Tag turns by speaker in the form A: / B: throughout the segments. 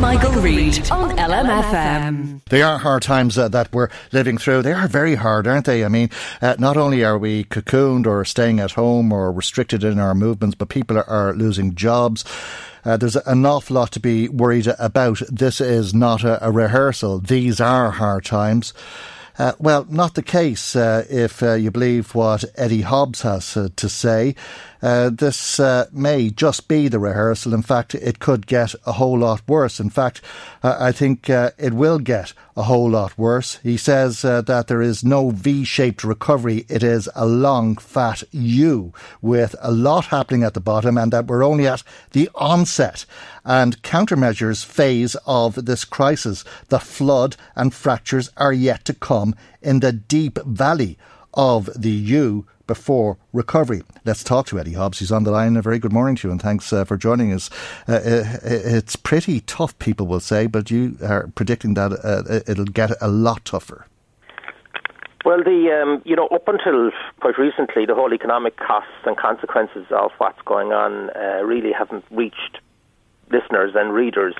A: Michael, Reade on LMFM.
B: They are hard times uh, that we're living through. They are very hard, aren't they? I mean, uh, not only are we cocooned or staying at home or restricted in our movements, but people are, are losing jobs. Uh, there's an awful lot to be worried about. This is not a, a rehearsal. These are hard times. Uh, well, not the case uh, if uh, you believe what Eddie Hobbs has uh, to say. Uh, this uh, may just be the rehearsal. In fact, it could get a whole lot worse. In fact, I think it will get a whole lot worse. He says that there is no V shaped recovery. It is a long, fat U with a lot happening at the bottom and that we're only at the onset and countermeasures phase of this crisis. The flood and fractures are yet to come in the deep valley of the U before recovery. Let's talk to Eddie Hobbs. He's on the line. A very good morning to you, and thanks uh, for joining us. Uh, uh it's pretty tough, people will say, but you are predicting that uh, it'll get a lot tougher.
C: Well, the um, you know up until quite recently, the whole economic costs and consequences of what's going on uh, really haven't reached listeners and readers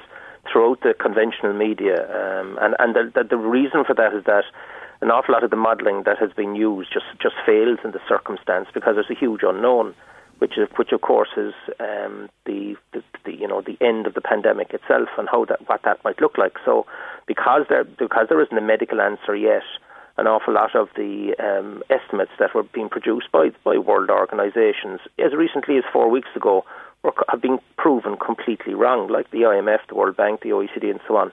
C: throughout the conventional media, um, and and the, the reason for that is that an awful lot of the modelling that has been used just just fails in the circumstance because there's a huge unknown, which is which of course is um, the, the, the you know the end of the pandemic itself and how that what that might look like. So because there because there isn't a medical answer yet, an awful lot of the um, estimates that were being produced by by world organisations as recently as four weeks ago were, have been proven completely wrong, like the IMF, the World Bank, the OECD, and so on.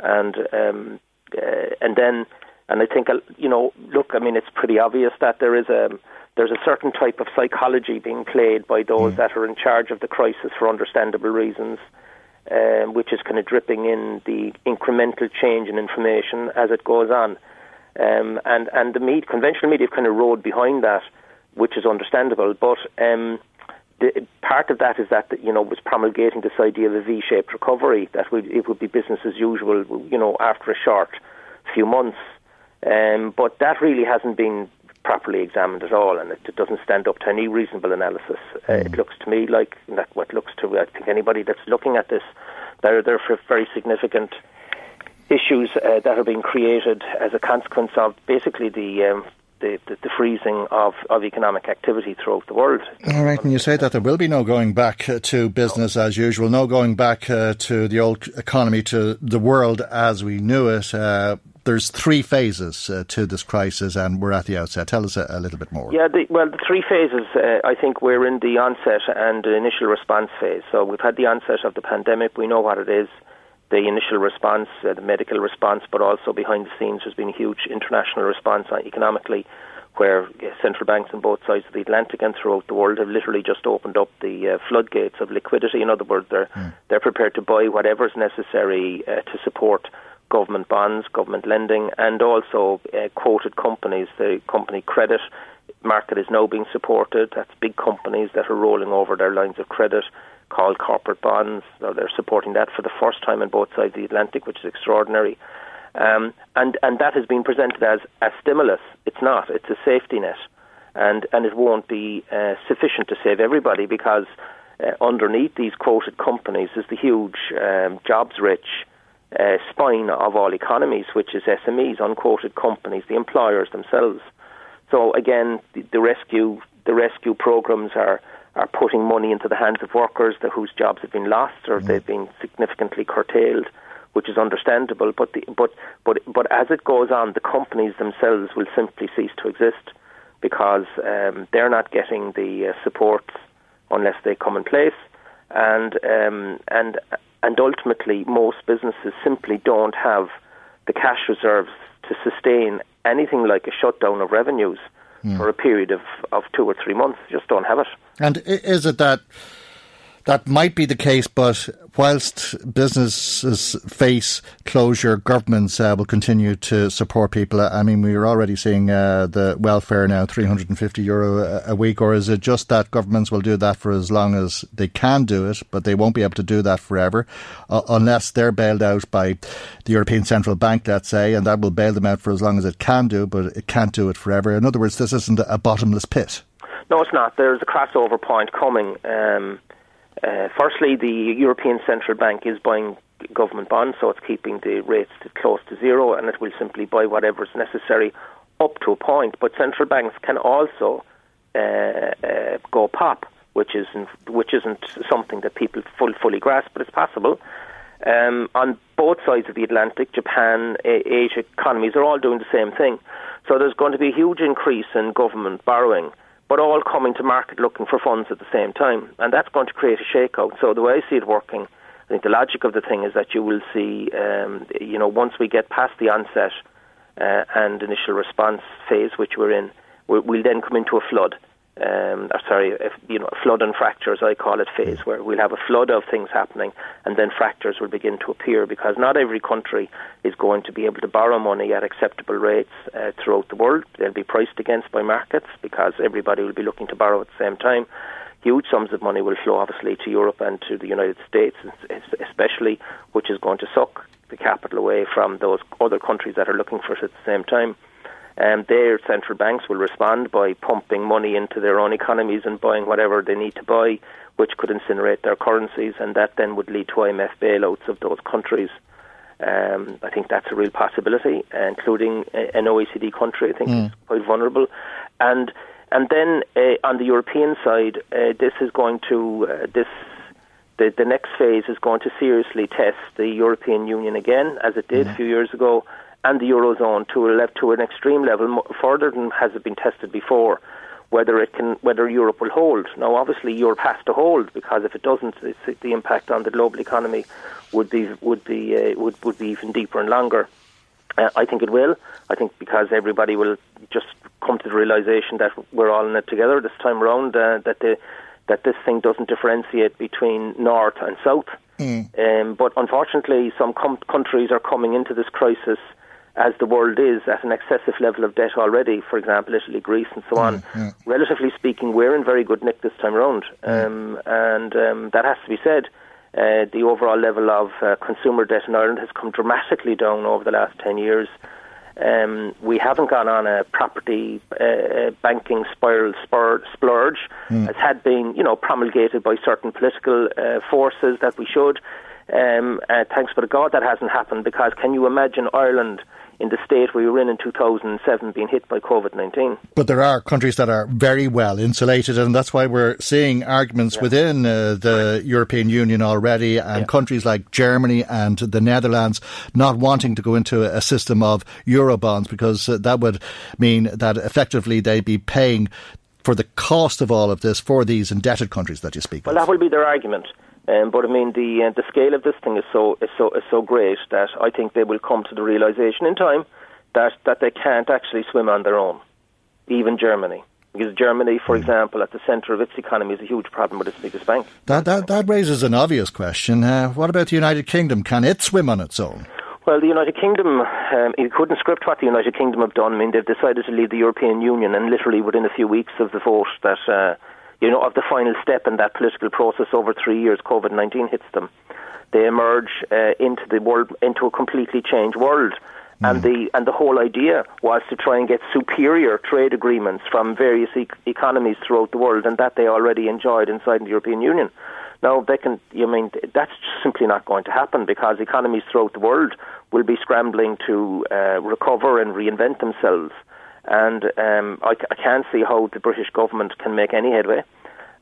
C: And um, uh, and then and I think, uh, you know, look, I mean, it's pretty obvious that there is a there's a certain type of psychology being played by those mm. that are in charge of the crisis for understandable reasons, um, which is kind of dripping in the incremental change in information as it goes on. Um, and and the media, conventional media have kind of rode behind that, which is understandable. But um, the, part of that is that you know was promulgating this idea of a V-shaped recovery that would, it would be business as usual, you know, after a short few months. Um, but that really hasn't been properly examined at all, and it, it doesn't stand up to any reasonable analysis. Uh, it mm. looks to me like that what looks to I think anybody that's looking at this, there there are very significant issues uh, that are being created as a consequence of basically the um, the, the, the, freezing of, of economic activity throughout the world.
B: All right, and you say that there will be no going back uh, to business as usual, no going back uh, to the old economy, to the world as we knew it. Uh, there's three phases uh, to this crisis, and we're at the outset. Tell us a, a little bit more.
C: Yeah, the, well, the three phases. Uh, I think we're in the onset and the initial response phase. So we've had the onset of the pandemic. We know what it is. The initial response, uh, the medical response, but also behind the scenes, there's been a huge international response economically, where central banks on both sides of the Atlantic and throughout the world have literally just opened up the uh, floodgates of liquidity. In other words, they're mm. they're prepared to buy whatever is necessary uh, to support government bonds, government lending, and also uh, quoted companies. The company credit market is now being supported. That's big companies that are rolling over their lines of credit called corporate bonds. They're supporting that for the first time on both sides of the Atlantic, which is extraordinary. Um, and and that has been presented as a stimulus. It's not. It's a safety net, and and it won't be uh, sufficient to save everybody because uh, underneath these quoted companies is the huge um, jobs rich uh, spine of all economies, which is SMEs, unquoted companies, the employers themselves. So again, the, the rescue the rescue programs are are putting money into the hands of workers that, whose jobs have been lost or mm. they've been significantly curtailed, which is understandable. But the, but but but as it goes on, the companies themselves will simply cease to exist because um, they're not getting the uh, supports unless they come in place, and um, and and ultimately most businesses simply don't have the cash reserves to sustain anything like a shutdown of revenues mm. for a period of, of two or three months. Just don't have it.
B: And is it that that might be the case, but whilst businesses face closure, governments uh, will continue to support people. I mean, we are already seeing uh, the welfare now, 350 euro a week, or is it just that governments will do that for as long as they can do it, but they won't be able to do that forever, uh, unless they're bailed out by the European Central Bank, let's say, and that will bail them out for as long as it can do, but it can't do it forever. In other words, this isn't a bottomless pit.
C: No, it's not. There's a crossover point coming. Um, uh, firstly, the European Central Bank is buying government bonds, so it's keeping the rates close to zero, and it will simply buy whatever is necessary up to a point. But central banks can also uh, uh, go pop, which isn't which isn't something that people full, fully grasp, but it's possible. Um, on both sides of the Atlantic, Japan, Asia economies are all doing the same thing. So there's going to be a huge increase in government borrowing but all coming to market looking for funds at the same time. And that's going to create a shakeout. So the way I see it working, I think the logic of the thing is that you will see, um, you know, once we get past the onset uh, and initial response phase, which we're in, we'll, we'll then come into a flood um, or sorry, if, you know, flood and fractures, I call it phase, where we'll have a flood of things happening, and then fractures will begin to appear because not every country is going to be able to borrow money at acceptable rates uh, throughout the world. They'll be priced against by markets because everybody will be looking to borrow at the same time. Huge sums of money will flow, obviously, to Europe and to the United States, especially, which is going to suck the capital away from those other countries that are looking for it at the same time. Um, their central banks will respond by pumping money into their own economies and buying whatever they need to buy, which could incinerate their currencies, and that then would lead to IMF bailouts of those countries. Um, I think that's a real possibility, including an OECD country. I think mm. is quite vulnerable, and and then uh, on the European side, uh, this is going to uh, this the the next phase is going to seriously test the European Union again, as it did mm. a few years ago, and the eurozone to a left to an extreme level further than has it been tested before. Whether it can, whether Europe will hold. Now, obviously, Europe has to hold because if it doesn't, the impact on the global economy would be would be uh, would would be even deeper and longer. Uh, I think it will. I think because everybody will just come to the realization that we're all in it together this time around. Uh, that the that this thing doesn't differentiate between north and south. Mm. Um, but unfortunately, some com- countries are coming into this crisis as the world is at an excessive level of debt already, for example, Italy, Greece, and so on. Mm, yeah. Relatively speaking, we're in very good nick this time around, um, and um, that has to be said. Uh, the overall level of uh, consumer debt in Ireland has come dramatically down over the last 10 years. Um, we haven't gone on a property uh, banking spiral spur, splurge, mm. as had been, you know, promulgated by certain political uh, forces that we should. Um, uh, thanks for God that hasn't happened because can you imagine Ireland in the state we were in in 2007 being hit by COVID 19.
B: But there are countries that are very well insulated, and that's why we're seeing arguments yeah. within uh, the right. European Union already, and yeah. countries like Germany and the Netherlands not wanting to go into a system of Eurobonds because uh, that would mean that effectively they'd be paying for the cost of all of this for these indebted countries that you speak
C: well,
B: of.
C: Well, that will be their argument. Um, but I mean, the uh, the scale of this thing is so is so is so great that I think they will come to the realization in time that that they can't actually swim on their own, even Germany. Because Germany, for hmm. example, at the centre of its economy, is a huge problem with its biggest bank.
B: That that, that raises an obvious question. Uh, what about the United Kingdom? Can it swim on its own?
C: Well, the United Kingdom, um, you couldn't script what the United Kingdom have done. I mean, they've decided to leave the European Union, and literally within a few weeks of the vote that. Uh, you know, of the final step in that political process over three years, COVID 19 hits them. They emerge uh, into the world, into a completely changed world. Mm. And the and the whole idea was to try and get superior trade agreements from various e- economies throughout the world, and that they already enjoyed inside the European Union. Now they can. You mean that's simply not going to happen because economies throughout the world will be scrambling to uh, recover and reinvent themselves and um, I, I, can't see how the British government can make any headway.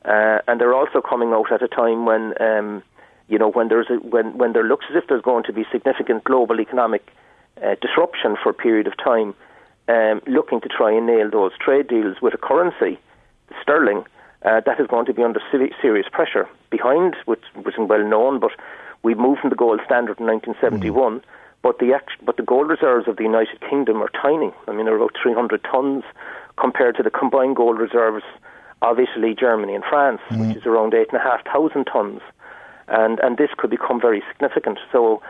C: uh, and they're also coming out at a time when um, you know when there's a, when when there looks as if there's going to be significant global economic uh, disruption for a period of time, um, looking to try and nail those trade deals with a currency, sterling, uh, that is going to be under serious pressure. Behind, which wasn't well known, but we moved from the gold standard in 1971. Mm. But the act- but the gold reserves of the United Kingdom are tiny. I mean, they're about 300 tons compared to the combined gold reserves of Italy, Germany, and France, mm. which is around eight and a half thousand tons. And and this could become very significant. So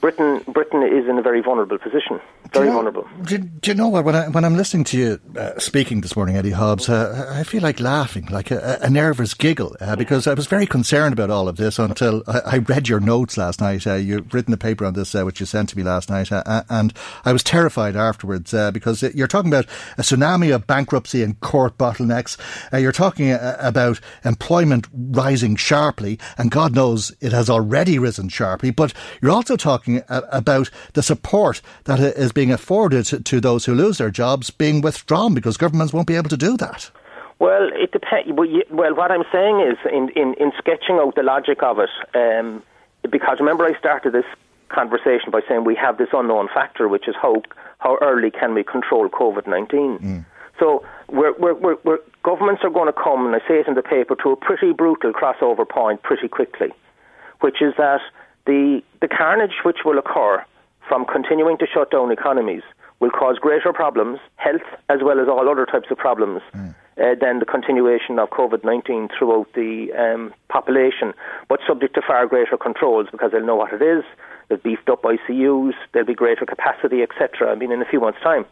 C: Britain Britain is in a very vulnerable position. Very
B: do you
C: know, vulnerable.
B: Do, do, you know what? When, I, when I'm listening to you uh, speaking this morning, Eddie Hobbs, uh, I feel like laughing, like a, a nervous giggle, uh, because I was very concerned about all of this until I, I read your notes last night. Uh, you've written a paper on this, uh, which you sent to me last night, uh, and I was terrified afterwards because you're talking about a tsunami of bankruptcy and court bottlenecks. you're talking about employment rising sharply, and God knows it has already risen sharply. But you're also talking about the support that is being afforded to those who lose their jobs being withdrawn because governments won't be able to do that.
C: Well, it depends. Well, what I'm saying is, in, in, in sketching out the logic of it, um, because remember I started this conversation by saying we have this unknown factor, which is how how early can we control COVID nineteen. Mm. So we're, we're, we're, we're, governments are going to come, and I say it in the paper, to a pretty brutal crossover point pretty quickly, which is that the, the carnage which will occur from continuing to shut down economies will cause greater problems, health as well as all other types of problems, mm. uh, than the continuation of COVID 19 throughout the um, population, but subject to far greater controls because they'll know what it is. They've beefed up ICUs, there'll be greater capacity, etc. I mean, in a few months' time.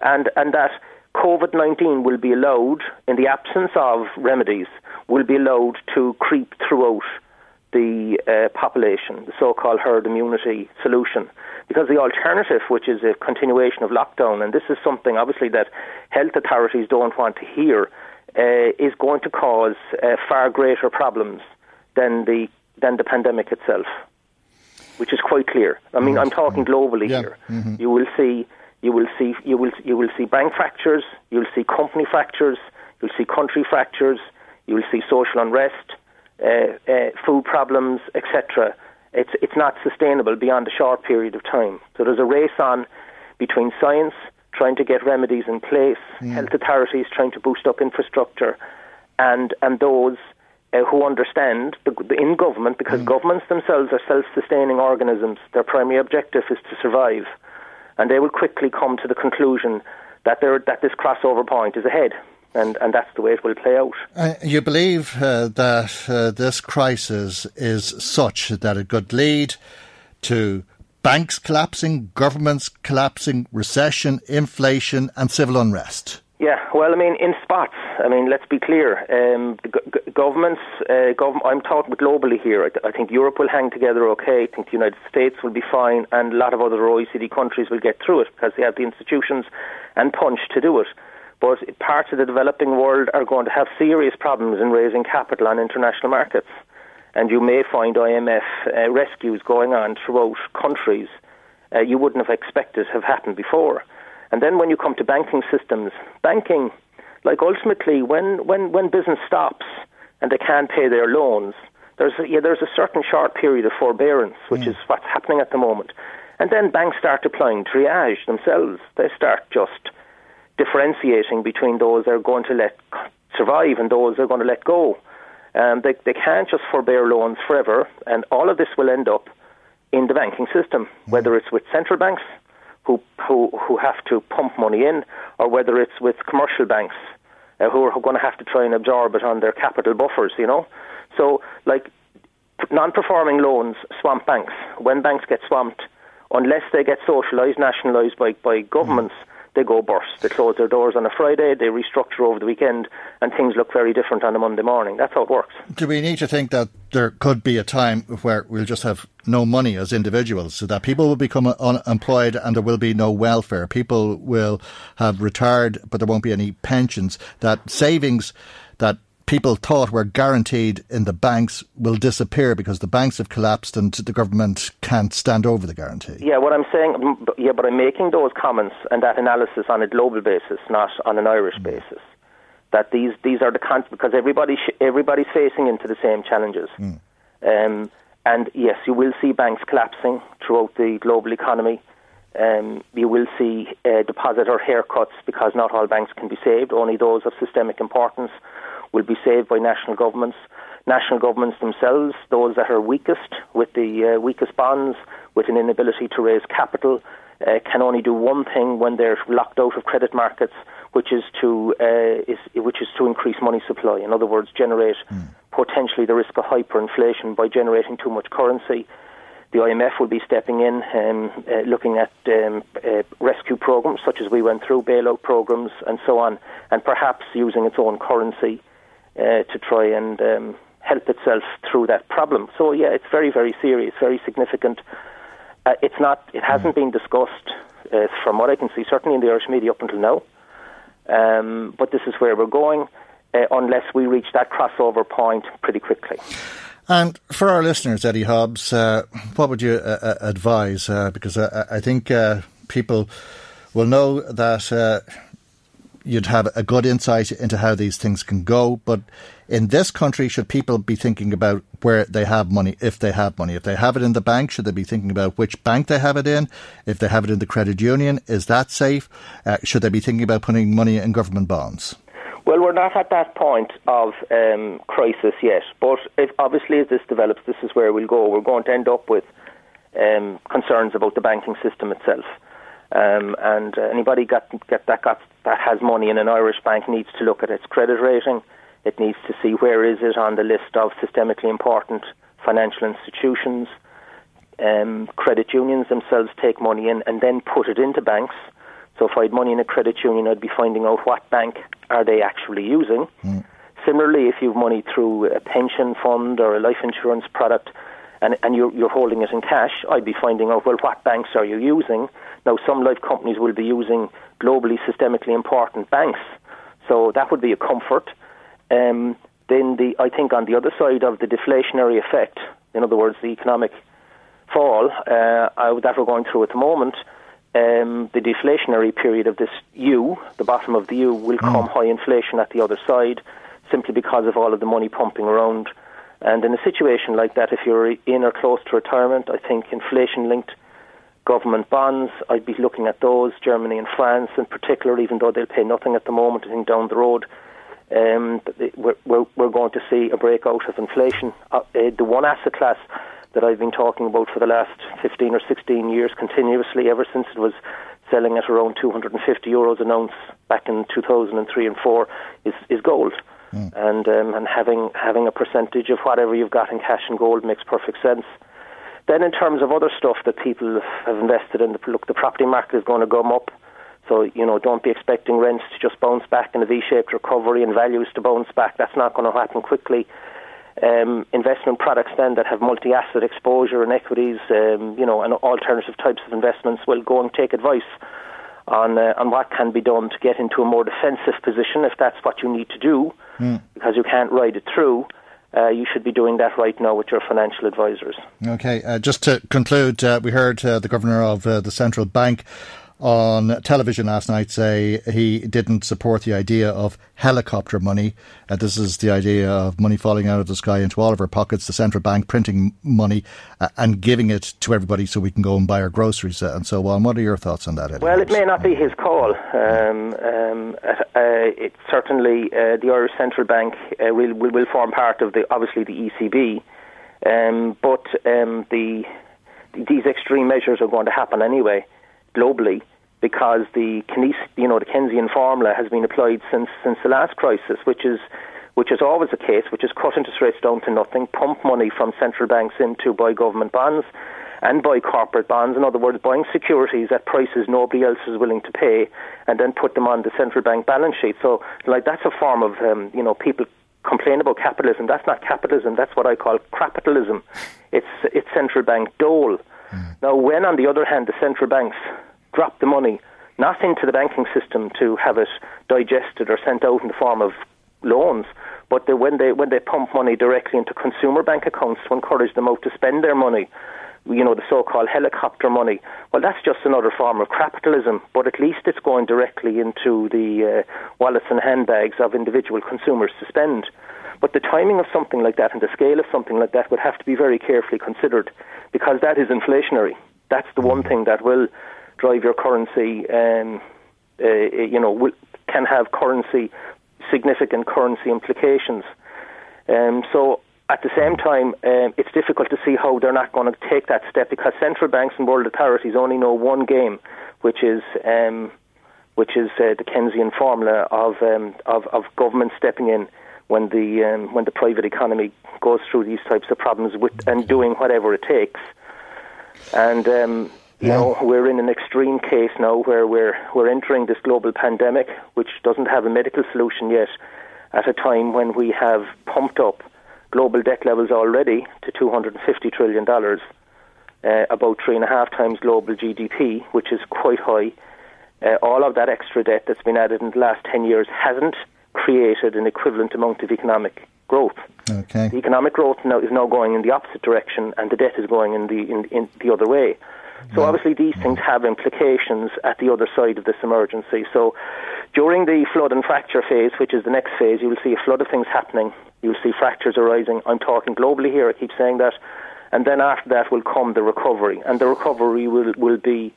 C: And, and that COVID 19 will be allowed, in the absence of remedies, will be allowed to creep throughout the uh, population, the so-called herd immunity solution. Because the alternative, which is a continuation of lockdown, and this is something obviously that health authorities don't want to hear, uh, is going to cause uh, far greater problems than the than the pandemic itself, which is quite clear. I mean, I'm talking globally yeah. here. Mm-hmm. You will see, you will see, you will you will see bank fractures, you'll see company fractures, you'll see country fractures, you will see social unrest food problems, etc. It's it's not sustainable beyond a short period of time. So there's a race on between science trying to get remedies in place, mm. health authorities trying to boost up infrastructure, and and those uh, who understand the, the, in government because mm. governments themselves are self-sustaining organisms. Their primary objective is to survive, and they will quickly come to the conclusion that that this crossover point is ahead and, and that's the way it will play out.
B: Uh, you believe uh, that uh, this crisis is such that it could lead to banks collapsing, governments collapsing, recession, inflation, and civil unrest?
C: Yeah, well, I mean, in spots. I mean, let's be clear. Um, g- governments, uh, gov- I'm talking globally here. I, th- I, think Europe will hang together okay. I think the United States will be fine, and a lot of other OECD countries will get through it because they have the institutions and punch to do it but parts of the developing world are going to have serious problems in raising capital on international markets. And you may find IMF uh, rescues going on throughout countries uh, you wouldn't have expected have happened before. And then when you come to banking systems, banking, like ultimately, when, when, when business stops and they can't pay their loans, there's a, yeah, there's a certain short period of forbearance, which mm. is what's happening at the moment. And then banks start applying triage themselves. They start just differentiating between those that are going to let survive and those that are going to let go. Um, they, they can't just forbear loans forever, and all of this will end up in the banking system, mm. whether it's with central banks who, who, who have to pump money in, or whether it's with commercial banks uh, who are going to have to try and absorb it on their capital buffers, you know. So, like, non-performing loans swamp banks. When banks get swamped, unless they get socialised, nationalised by, by governments, mm they go burst. They close their doors on a Friday, they restructure over the weekend, and things look very different on a Monday morning. That's how it works.
B: Do we need to think that there could be a time where we'll just have no money as individuals, so that people will become unemployed and there will be no welfare? People will have retired, but there won't be any pensions. That savings that people thought were guaranteed in the banks will disappear because the banks have collapsed and the government can't stand over the guarantee.
C: Yeah, what I'm saying, yeah, but I'm making those comments and that analysis on a global basis, not on an Irish mm. basis. that these these are the cons because everybody sh- everybody's facing into the same challenges.
B: Mm.
C: Um, and yes, you will see banks collapsing throughout the global economy. Um, you will see uh, depositor haircuts because not all banks can be saved. Only those of systemic importance will be saved by national governments. National governments themselves, those that are weakest, with the uh, weakest bonds, with an inability to raise capital, uh, can only do one thing when they're locked out of credit markets, which is to uh, is, which is to increase money supply. In other words, generate mm. potentially the risk of hyperinflation by generating too much currency. The IMF will be stepping in, um, uh, looking at um, uh, rescue programs such as we went through, bailout programs, and so on, and perhaps using its own currency uh, to try and um, help itself through that problem. So yeah, it's very, very serious, very significant. Uh, it's not. It hasn't been discussed, uh, from what I can see, certainly in the Irish media up until now. Um, but this is where we're going, uh, unless we reach that crossover point pretty quickly.
B: And for our listeners, Eddie Hobbs, uh, what would you uh, uh, advise? because I think people will know that you'd have a good insight into how these things can go. But in this country, should people be thinking about where they have money, if they have money? If they have it in the bank, should they be thinking about which bank they have it in? If they have it in the credit union, is that safe? Uh, should they be thinking about putting money in government bonds?
C: Well, we're not at that point of um, crisis yet, but if, obviously as this develops, this is where we'll go. We're going to end up with um, concerns about the banking system itself. Um, and uh, anybody got, get that got that has money in an Irish bank needs to look at its credit rating. It needs to see where is it on the list of systemically important financial institutions. Um, credit unions themselves take money in and then put it into banks. So if I had money in a credit union, I'd be finding out what bank are they actually using. Mm. Similarly, if you have money through a pension fund or a life insurance product, and, and you're, you're holding it in cash, I'd be finding out, well, what banks are you using? Now, some life companies will be using globally systemically important banks, so that would be a comfort. Um, then, the, I think on the other side of the deflationary effect, in other words, the economic fall uh, that we're going through at the moment, um, the deflationary period of this U, the bottom of the U, will mm. come high inflation at the other side, simply because of all of the money pumping around and in a situation like that, if you're in or close to retirement, I think inflation linked government bonds, I'd be looking at those, Germany and France in particular, even though they'll pay nothing at the moment, I think down the road. Um, we're, we're, we're, going to see a breakout of inflation. Uh, uh, the one asset class that I've been talking about for the last 15 or 16 years continuously, ever since it was selling at around 250 euros an ounce back in 2003 and 4, is, is gold. Mm. And um, and having having a percentage of whatever you've got in cash and gold makes perfect sense. Then, in terms of other stuff that people have invested in, look, the property market is going to come up. So, you know, don't be expecting rents to just bounce back in a V shaped recovery and values to bounce back. That's not going to happen quickly. Um, investment products then that have multi asset exposure and equities, um, you know, and alternative types of investments will go and take advice on uh, on what can be done to get into a more defensive position if that's what you need to do, mm. because you can't ride it through. Uh, you should be doing that right now with your financial advisors.
B: Okay, uh, just to conclude, uh, we heard uh, the governor of uh, the central bank on television last night say he didn't support the idea of helicopter money. Uh, this is the idea of money falling out of the sky into all of our pockets, the central bank printing money uh, and giving it to everybody so we can go and buy our groceries uh, and so on. What are your thoughts on that? Eddie?
C: Well, it may not be his call. Um, um, uh, it certainly uh, the Irish Central Bank uh, will, will, will form part of the obviously the ECB, um, but um, the these extreme measures are going to happen anyway globally because the you know the Keynesian formula has been applied since since the last crisis, which is which is always the case, which is cut interest rates down to nothing, pump money from central banks into buy government bonds and buy corporate bonds. In other words, buying securities at prices nobody else is willing to pay, and then put them on the central bank balance sheet. So, like that's a form of um, you know people complain about capitalism. That's not capitalism. That's what I call capitalism. It's it's central bank dole. Mm. Now, when on the other hand the central banks drop the money not into the banking system to have it digested or sent out in the form of loans, but they, when they when they pump money directly into consumer bank accounts to encourage them out to spend their money, you know, the so-called helicopter money. Well, that's just another form of capitalism, but at least it's going directly into the uh, wallets and handbags of individual consumers to spend. But the timing of something like that and the scale of something like that would have to be very carefully considered because that is inflationary. That's the one thing that will drive your currency, um, uh, you know, can have currency, significant currency implications. Um, so at the same time, um, it's difficult to see how they're not going to take that step because central banks and world authorities only know one game, which is um, which is uh, the Keynesian formula of, um, of of government stepping in when the um, when the private economy goes through these types of problems with and doing whatever it takes. And um, you yeah. know we're in an extreme case now where we're we're entering this global pandemic, which doesn't have a medical solution yet, at a time when we have pumped up global debt levels already to 250 trillion dollars, uh, about three and a half times global GDP, which is quite high. Uh, all of that extra debt that's been added in the last 10 years hasn't created an equivalent amount of economic growth.
B: Okay.
C: The economic growth now is now going in the opposite direction, and the debt is going in the in, in the other way. So obviously these things have implications at the other side of this emergency. So during the flood and fracture phase, which is the next phase, you will see a flood of things happening. You'll see fractures arising. I'm talking globally here. I keep saying that. And then after that will come the recovery, and the recovery will will be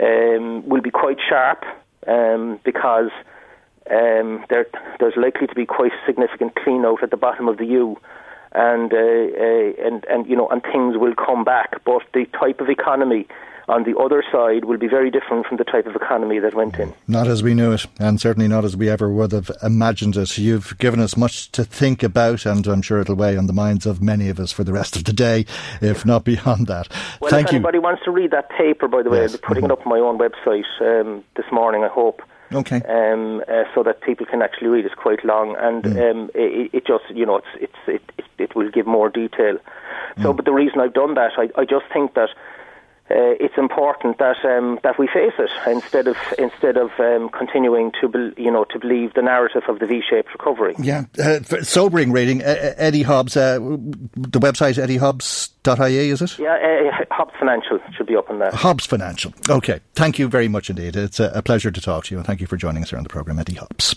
C: um, will be quite sharp um, because um, there, there's likely to be quite significant clean out at the bottom of the U, and uh, uh, and and you know, and things will come back. But the type of economy on the other side will be very different from the type of economy that went in.
B: Not as we knew it, and certainly not as we ever would have imagined it. You've given us much to think about, and I'm sure it'll weigh on the minds of many of us for the rest of the day, if not beyond that.
C: Well,
B: Thank
C: if
B: you.
C: anybody wants to read that paper, by the way,
B: Yes.
C: I'll be putting
B: Mhm.
C: it up on my own website um, this morning, I hope.
B: Okay.
C: um, uh, so that people can actually read. It's quite long, and
B: Mm.
C: um, it, it just you know it's it's it, it, will give more detail. So,
B: Mm.
C: but the reason I've done that, I, I just think that. Uh, it's important that um, that we face it instead of instead of um, continuing to bel you know to believe the narrative of the V-shaped recovery.
B: Yeah, uh, sobering reading. Uh, uh, Eddie Hobbs, uh, the website is eddiehobbs.ie, is it?
C: Yeah, uh, Hobbs Financial should be up on that.
B: Hobbs Financial. Okay. Thank you very much indeed. It's a, a pleasure to talk to you, and thank you for joining us here on the programme, Eddie Hobbs.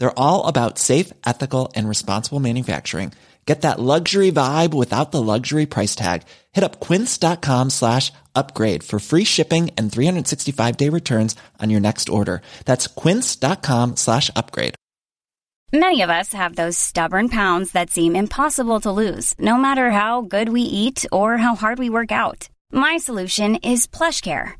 D: They're all about safe, ethical and responsible manufacturing. Get that luxury vibe without the luxury price tag. Hit up quince.com slash upgrade for free shipping and 365 day returns on your next order. That's quince.com slash upgrade.
E: Many of us have those stubborn pounds that seem impossible to lose, no matter how good we eat or how hard we work out. My solution is PlushCare.